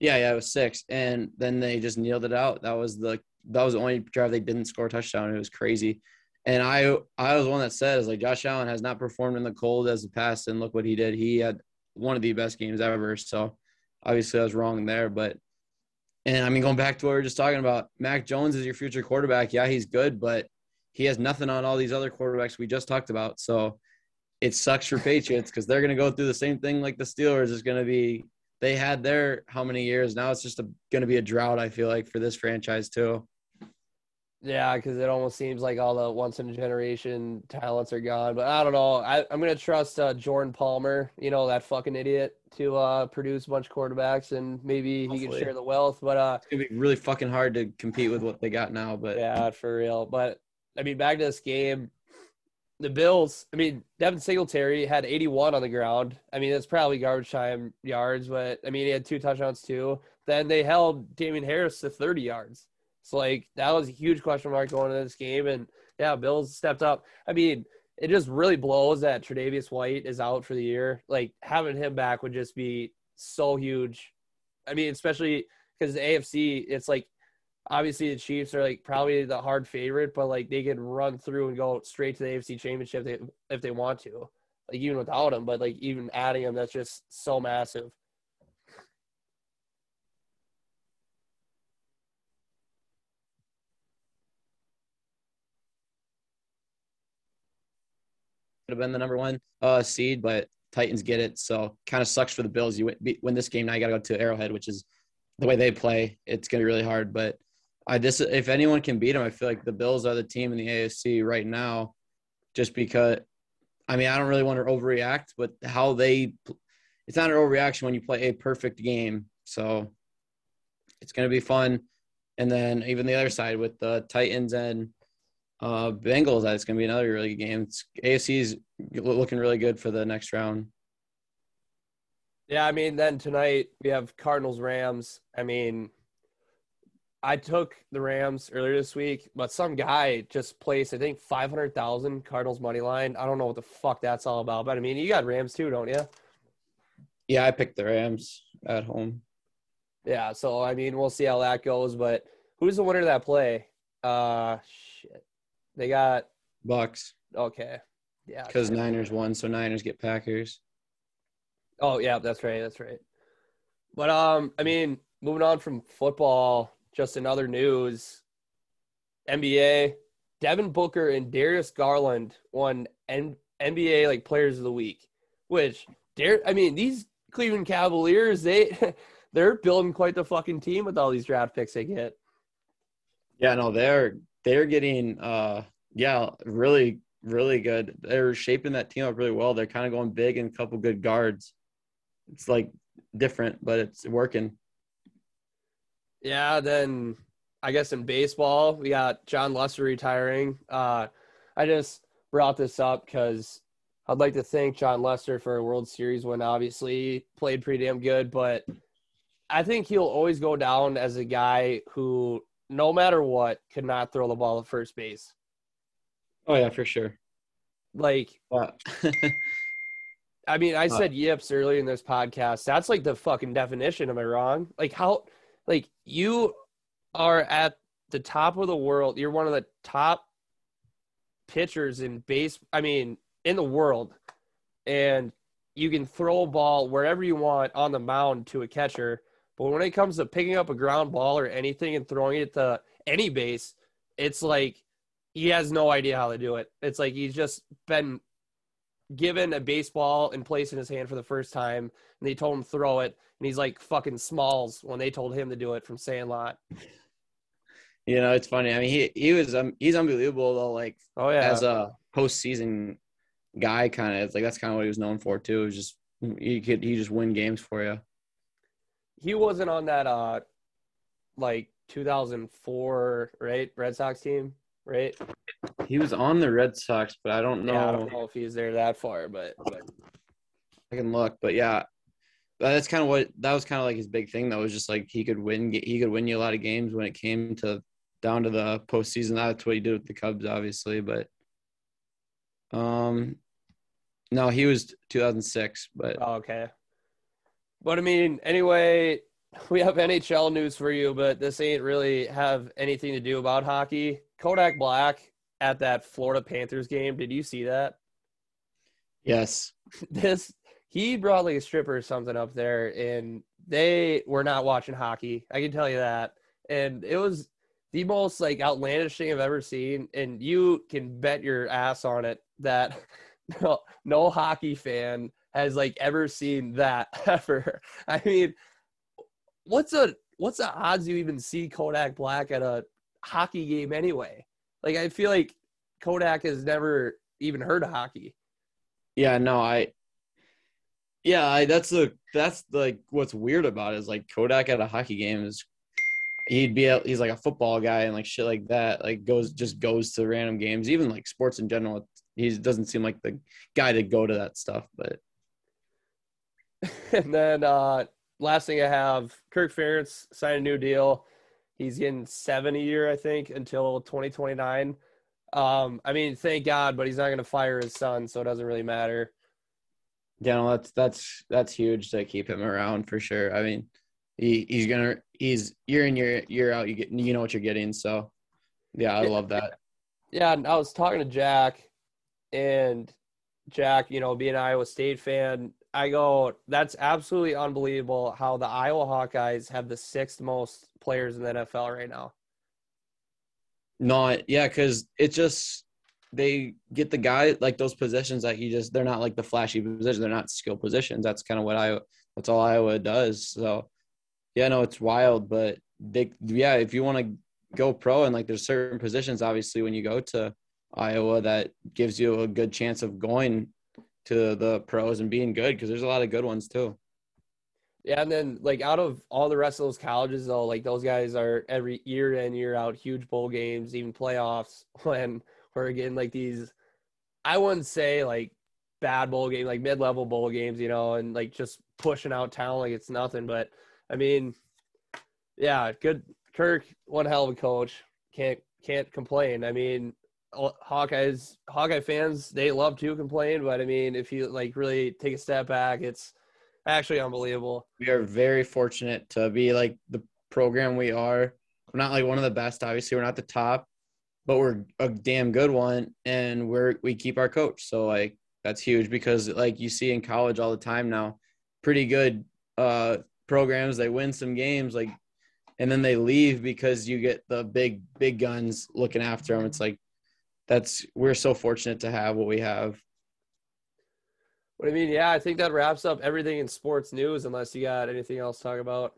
yeah, yeah, it was six, and then they just kneeled it out. That was the that was the only drive they didn't score a touchdown. It was crazy, and I I was the one that said, "Is like Josh Allen has not performed in the cold as the past, and look what he did. He had one of the best games ever." So, obviously, I was wrong there, but. And I mean, going back to what we were just talking about, Mac Jones is your future quarterback. Yeah, he's good, but he has nothing on all these other quarterbacks we just talked about. So it sucks for Patriots because they're going to go through the same thing like the Steelers is going to be. They had their how many years now? It's just going to be a drought. I feel like for this franchise too. Yeah, because it almost seems like all the once in a generation talents are gone. But I don't know. I, I'm gonna trust uh, Jordan Palmer, you know that fucking idiot, to uh, produce a bunch of quarterbacks, and maybe he can share the wealth. But uh, It's going to be really fucking hard to compete with what they got now. But yeah, for real. But I mean, back to this game, the Bills. I mean, Devin Singletary had 81 on the ground. I mean, it's probably garbage time yards, but I mean, he had two touchdowns too. Then they held Damien Harris to 30 yards. So like that was a huge question mark going into this game, and yeah, Bills stepped up. I mean, it just really blows that Tre'Davious White is out for the year. Like having him back would just be so huge. I mean, especially because the AFC, it's like obviously the Chiefs are like probably the hard favorite, but like they can run through and go straight to the AFC Championship if they, if they want to, like even without him. But like even adding him, that's just so massive. could have been the number one uh, seed, but Titans get it. So kind of sucks for the Bills. You win this game now, you got to go to Arrowhead, which is the way they play. It's going to be really hard. But I this if anyone can beat them, I feel like the Bills are the team in the AFC right now, just because. I mean, I don't really want to overreact, but how they, it's not an overreaction when you play a perfect game. So it's going to be fun. And then even the other side with the Titans and uh, Bengals, that's going to be another really good game. It's, AFC's looking really good for the next round. Yeah, I mean, then tonight we have Cardinals Rams. I mean, I took the Rams earlier this week, but some guy just placed, I think, 500,000 Cardinals money line. I don't know what the fuck that's all about, but I mean, you got Rams too, don't you? Yeah, I picked the Rams at home. Yeah, so I mean, we'll see how that goes, but who's the winner of that play? Uh, shit. They got Bucks okay. Yeah. because. Niners won, so Niners get Packers. Oh yeah, that's right. That's right. But um, I mean, moving on from football, just in other news, NBA, Devin Booker and Darius Garland won N- NBA like Players of the Week, which Dar- I mean, these Cleveland Cavaliers, they *laughs* they're building quite the fucking team with all these draft picks they get. Yeah, no, they're they're getting uh yeah, really really good. They're shaping that team up really well. They're kind of going big and a couple good guards. It's like different, but it's working. Yeah, then I guess in baseball, we got Jon Lester retiring. Uh, I just brought this up because I'd like to thank Jon Lester for a World Series win. Obviously, played pretty damn good, but I think he'll always go down as a guy who, no matter what, could not throw the ball at first base. Oh yeah, for sure. Like, Uh, *laughs* I mean, I Uh, said yips earlier in this podcast. That's like the fucking definition. Am I wrong? Like how, like you are at the top of the world. You're one of the top pitchers in base. I mean, in the world, and you can throw a ball wherever you want on the mound to a catcher. But when it comes to picking up a ground ball or anything and throwing it to any base, it's like he has no idea how to do it. It's like he's just been given a baseball and placed in his hand for the first time, and they told him throw it, and he's like fucking Smalls when they told him to do it from Sandlot. you know, it's funny. I mean, he he was um, he's unbelievable though. Like Oh yeah, as a postseason guy, kind of. Like that's kind of what he was known for too. It was just he could he just win games for you. he wasn't on that uh like 2004 right Red Sox team right. He was on the Red Sox, but I don't know. Yeah, I don't know if he's there that far, but, but I can look, but yeah, that's kind of what that was kind of like his big thing. That was just like he could win, he could win you a lot of games when it came to down to the postseason. That's what he did with the Cubs, obviously. But um, no, he was 2006. But oh, okay. But I mean, anyway, *laughs* we have NHL news for you, but this ain't really have anything to do about hockey. Kodak Black at that Florida Panthers game. Did you see that? yes, *laughs* this he brought like a stripper or something up there and they were not watching hockey i can tell you that. And it was the most like outlandish thing i've ever seen and you can bet your ass on it that *laughs* no, no hockey fan has like ever seen that *laughs* ever. I mean what's a what's the odds you even see kodak black at a hockey game anyway? Like i feel like kodak has never even heard of hockey. Yeah, no, I. Yeah, I, that's the that's like what's weird about it is like Kodak at a hockey game is he'd be he's like a football guy and like shit like that like goes just goes to random games even like sports in general he doesn't seem like the guy to go to that stuff but *laughs* and then uh last thing I have, Kirk Ferentz signed a new deal. He's getting seven a year, I think, until 2029. Um, I mean, thank God, but he's not going to fire his son, so it doesn't really matter. Yeah no that's that's that's huge to keep him around for sure I mean he he's gonna he's year in year year out you get you know what you're getting so yeah I Yeah. love that Yeah, I was talking to Jack, and Jack, you know, being an Iowa State fan, I go, that's absolutely unbelievable how the Iowa Hawkeyes have the sixth most players in the NFL right now. Not yeah, because it just they get the guy like those positions that he just they're not like the flashy positions. They're not skill positions. That's kind of what I that's all Iowa does. So yeah, no, it's wild, but they yeah, if you want to go pro and like there's certain positions obviously when you go to Iowa that gives you a good chance of going to the pros and being good because there's a lot of good ones too. Yeah, and then like out of all the rest of those colleges, though, like those guys are every year in year out huge bowl games, even playoffs. *laughs* When getting like these, I wouldn't say like bad bowl game, like mid level bowl games, you know, and like just pushing out talent like it's nothing. But I mean, yeah, good. Kirk, one hell of a coach. Can't can't complain. I mean, Hawkeyes, Hawkeye fans, they love to complain, but I mean, if you like really take a step back, it's actually unbelievable. we are very fortunate to be like the program we are. We're not like one of the best, obviously. We're not the top, but we're a damn good one, and we're we keep our coach. So like that's huge because like you see in college all the time now, pretty good uh programs they win some games like, and then they leave because you get the big big guns looking after them. It's like that's we're so fortunate to have what we have. What I mean, yeah, I think that wraps up everything in sports news. Unless you got anything else to talk about.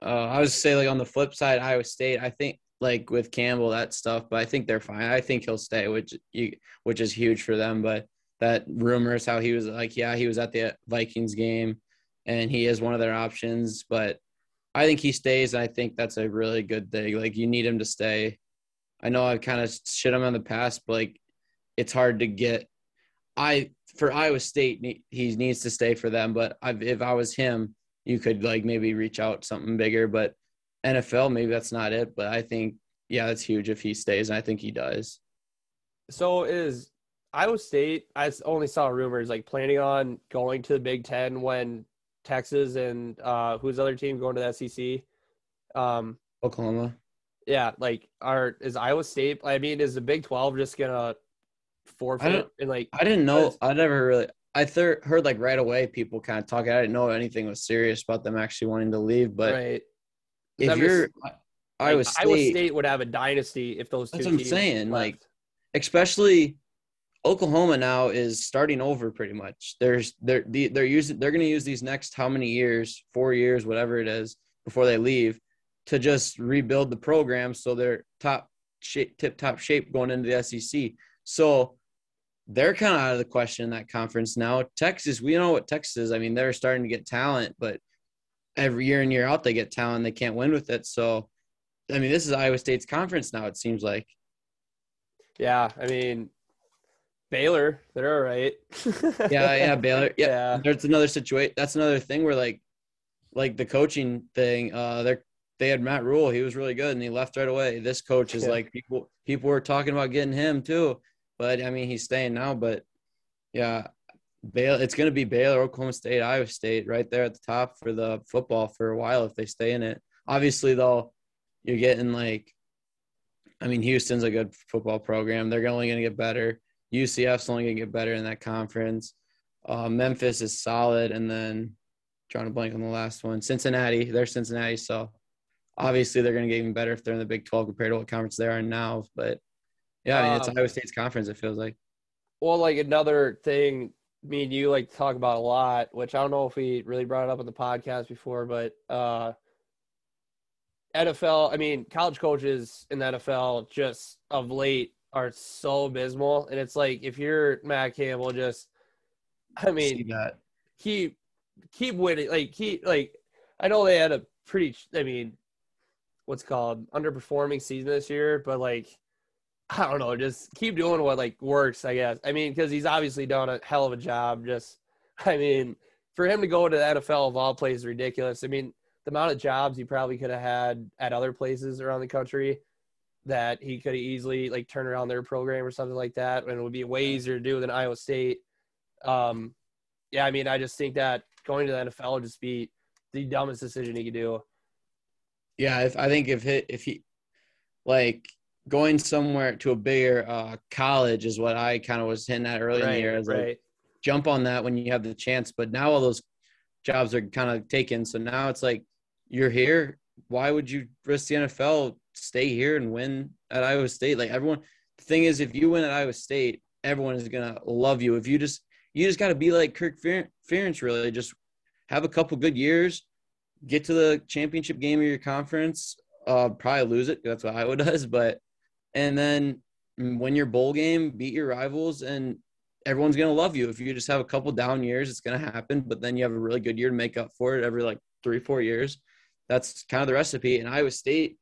Uh, I would say like on the flip side, Iowa State. I think like with Campbell that stuff, but I think they're fine. I think he'll stay, which you which is huge for them. But that rumors how he was like, yeah, he was at the Vikings game, and he is one of their options. But I think he stays, and I think that's a really good thing. Like you need him to stay. I know I've kind of shit him in the past, but like it's hard to get. I for Iowa State, he needs to stay for them. But I've, if I was him, you could like maybe reach out something bigger. But NFL, maybe that's not it. But I think yeah, that's huge if he stays, and I think he does. So is Iowa State? I only saw rumors like planning on going to the Big Ten when Texas and uh, who's the other team going to the SEC? Um, Oklahoma. Yeah, like are is Iowa State? I mean, is the Big Twelve just gonna forfeit and like? I didn't know. I never really. I th- heard like right away people kind of talking. I didn't know anything was serious about them actually wanting to leave. But right. If you're like, Iowa State, Iowa State would have a dynasty if those. That's two what I'm saying. Left. Like, especially Oklahoma now is starting over pretty much. There's they're they're using they're going to use these next how many years, four years, whatever it is, before they leave, to just rebuild the program so they're top shape, tip top shape going into the SEC. So they're kind of out of the question in that conference now. Texas, we know what Texas is. I mean, they're starting to get talent, but every year in year out they get talent. They can't win with it. So, I mean, this is Iowa State's conference now. It seems like. Yeah, I mean, Baylor, they're all right. yeah, yeah, *laughs* Baylor. Yeah, Yeah. there's another situation. That's another thing where like, like the coaching thing. Uh, they're they had Matt Rhule. He was really good, and he left right away. This coach is Yeah. like people. People were talking about getting him too, but I mean he's staying now. But yeah, Baylor. It's going to be Baylor, Oklahoma State, Iowa State, right there at the top for the football for a while if they stay in it. Obviously, though, you're getting like, I mean, Houston's a good football program. They're only going to get better. UCF's only going to get better in that conference. Uh, Memphis is solid, and then drawing a blank on the last one. Cincinnati, they're Cincinnati, so obviously they're going to get even better if they're in the Big 12 compared to what conference they are in now. But yeah, I mean, it's Um, Iowa State's conference. It feels like. Well, like another thing, me and you like to talk about a lot, which I don't know if we really brought it up on the podcast before, but uh, NFL. I mean, college coaches in the NFL just of late are so abysmal, and it's like if you're Matt Campbell, just I mean, See that. keep keep winning. Like keep like I know they had a pretty. I mean, what's called underperforming season this year, but like *laughs* I don't know, just keep doing what like works. I guess. I mean, because he's obviously done a hell of a job. Just *laughs* I mean, for him to go to the NFL of all places, ridiculous. I mean, the amount of jobs he probably could have had at other places around the country that he could have easily like turn around their program or something like that, and it would be way easier to do than Iowa State. Um, yeah, I mean, I just think that going to the NFL would just be the dumbest decision he could do. Yeah, if, I think if he, if he like going somewhere to a bigger uh, college is what I kind of was hinting at early in the year. Is like right. jump on that when you have the chance. But now all those jobs are kind of taken. So now it's like you're here. Why would you risk the NFL? Stay here and win at Iowa State. Like everyone, the thing is, if you win at Iowa State, everyone is gonna love you. If you just you just got to be like Kirk Fer- Ferentz, really, just have a couple good years, get to the championship game of your conference. Uh, probably lose it. That's what Iowa *laughs* does, but and then mm, win your bowl game, beat your rivals, and everyone's gonna love you. If you just have a couple down years, it's gonna happen. But then you have a really good year to make up for it every like three, four years. That's kind of the recipe. And Iowa State,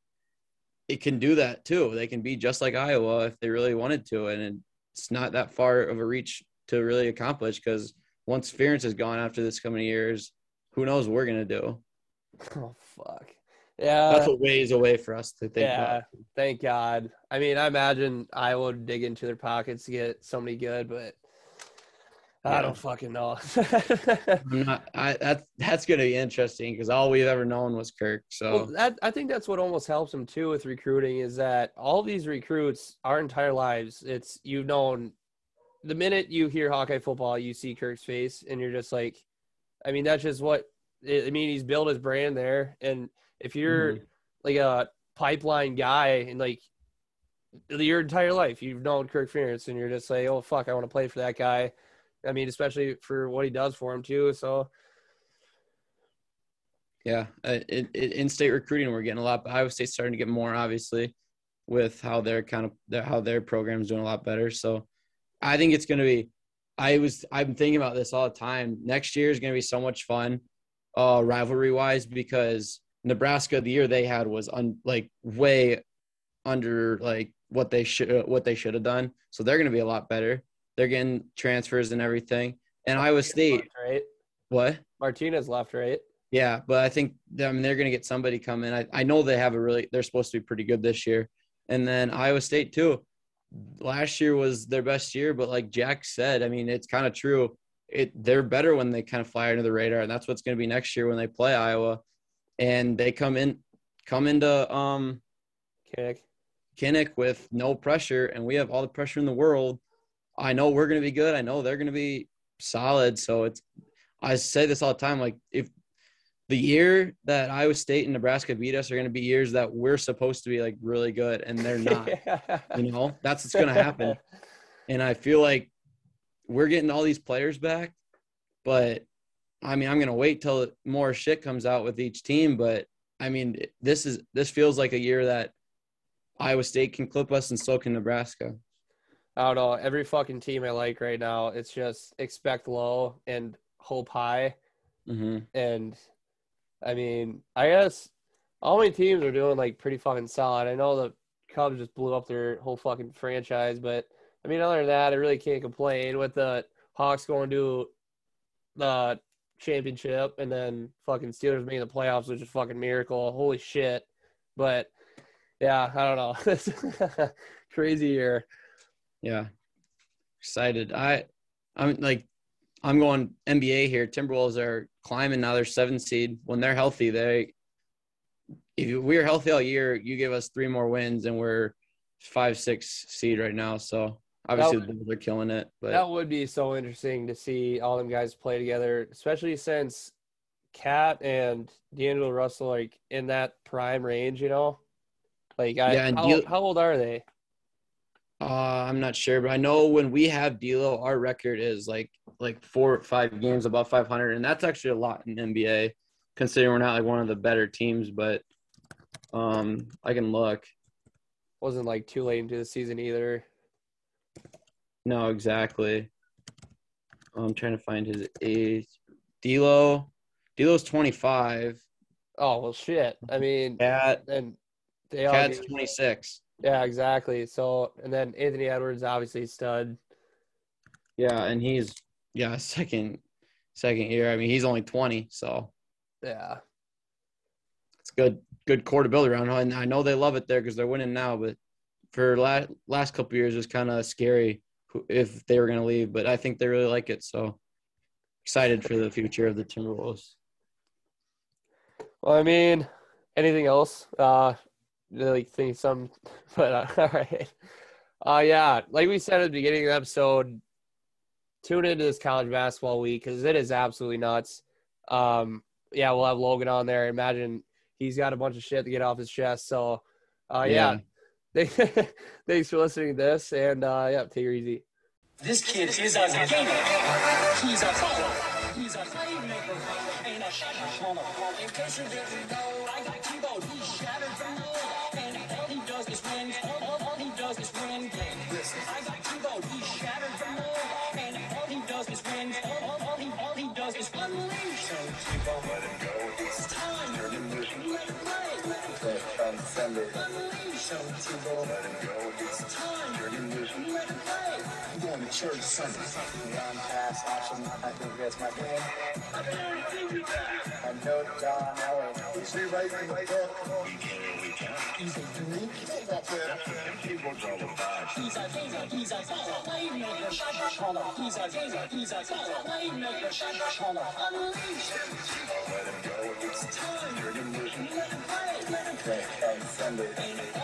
it can do that too. They can be just like Iowa if they really wanted to, and it's not that far of a reach to really accomplish. Because once Ferentz is gone after this coming years, who knows what we're gonna do? *laughs* Oh fuck. Yeah. That's a ways away for us to think yeah. about. Thank God. I mean, I imagine Iowa would dig into their pockets to get somebody good, but I don't fucking know. *laughs* I'm not. I that's that's gonna be interesting because all we've ever known was Kirk. Well, So that I think that's what almost helps him too with recruiting is that all these recruits, our entire lives, it's you've known the minute you hear Hawkeye football, you see Kirk's face, and you're just like, I mean, that's just what I I mean. He's built his brand there, and if you're Mhm. like a pipeline guy and like your entire life, you've known Kirk Ferentz, and you're just like, oh fuck, I want to play for that guy. I mean, especially for what he does for him too. So yeah, uh, it, it, in-state recruiting we're getting a lot. But Iowa State's starting to get more obviously with how their kind of their, how their program's doing a lot better. So I think it's gonna be. I was I'm thinking about this all the time. Next year is gonna be so much fun, uh, rivalry wise because Nebraska the year they had was un, like way under like what they should what they should have done. So they're gonna be a lot better. They're getting transfers and everything. And Iowa State, right, what? Martinez left, right? Yeah, but I think I mean they're going to get somebody coming. I I know they have a really they're supposed to be pretty good this year, and then Iowa State too. Last year was their best year, but like Jack said, I mean it's kind of true. It they're better when they kind of fly under the radar, and that's what's going to be next year when they play Iowa, and they come in come into um Kick. Kinnick with no pressure, and we have all the pressure in the world. I know we're going to be good. I know they're going to be solid. So it's, I say this all the time. Like, if the year that Iowa State and Nebraska beat us are going to be years that we're supposed to be like really good, and they're not. *laughs* you know, that's what's going to happen. *laughs* And I feel like we're getting all these players back, but I mean, I'm going to wait till more shit comes out with each team. But I mean, this is this feels like a year that Iowa State can clip us, and so can Nebraska. I don't know. Every fucking team I like right now, it's just expect low and hope high. Mm-hmm. And I mean, I guess all my teams are doing like pretty fucking solid. I know the Cubs just blew up their whole fucking franchise, but I mean, other than that, I really can't complain with the Hawks going to the championship and then fucking Steelers making the playoffs, which is fucking miracle. Holy shit. But yeah, I don't know. *laughs* Crazy year. Yeah, excited. I, I'm like, I'm going NBA here. Timberwolves are climbing now. They're seven seed. When they're healthy, they. If we're healthy all year, you give us three more wins, and we're five, six seed right now. So obviously That- the Bulls are killing it. But That would be so interesting to see all them guys play together, especially since KAT and D'Angelo Russell like in that prime range, you know. Like, I, Yeah, how, D'Lo- how old are they? Uh, I'm not sure, but I know when we have D'Lo, our record is like like four or five games above 500, and that's actually a lot in NBA, considering we're not like one of the better teams. But um, I can look. Wasn't like too late into the season either. No, exactly. I'm trying to find his age. D'Lo, D'Lo's 25. Oh well, shit. I mean, KAT, and they all KAT's get- 26. yeah, exactly. So, and then Anthony Edwards, obviously stud. Yeah, and he's yeah second second year. I mean, he's only 20, so Yeah, it's good good core to build around. And I know they love it there because they're winning now. But for last last couple years, it was kind of scary if they were going to leave. But I think they really like it. So excited for the future of the Timberwolves. Well, I mean, anything else? Uh, really think some, *laughs* but uh, *laughs* all right. Uh, yeah, like we said at the beginning of the episode, tune into this college basketball week because it is absolutely nuts. Um, yeah, we'll have Logan on there. Imagine he's got a bunch of shit to get off his chest. So, uh, yeah, *laughs* thanks for listening to this, and uh, yeah, take it easy. This kid is a gamer. He's a baller. He's a playmaker. Ain't a shot So Tebow, let him go. It's time. You're in Let him play. I'm going to church Sunday. Beyond past option, I think that's my plan. I know John Allen. He's rewriting the book. He's a figure. He's a, he's a He's a playmaker, shot He's a he's a Unleash. Let him go. It's time. Let him play. Let him play.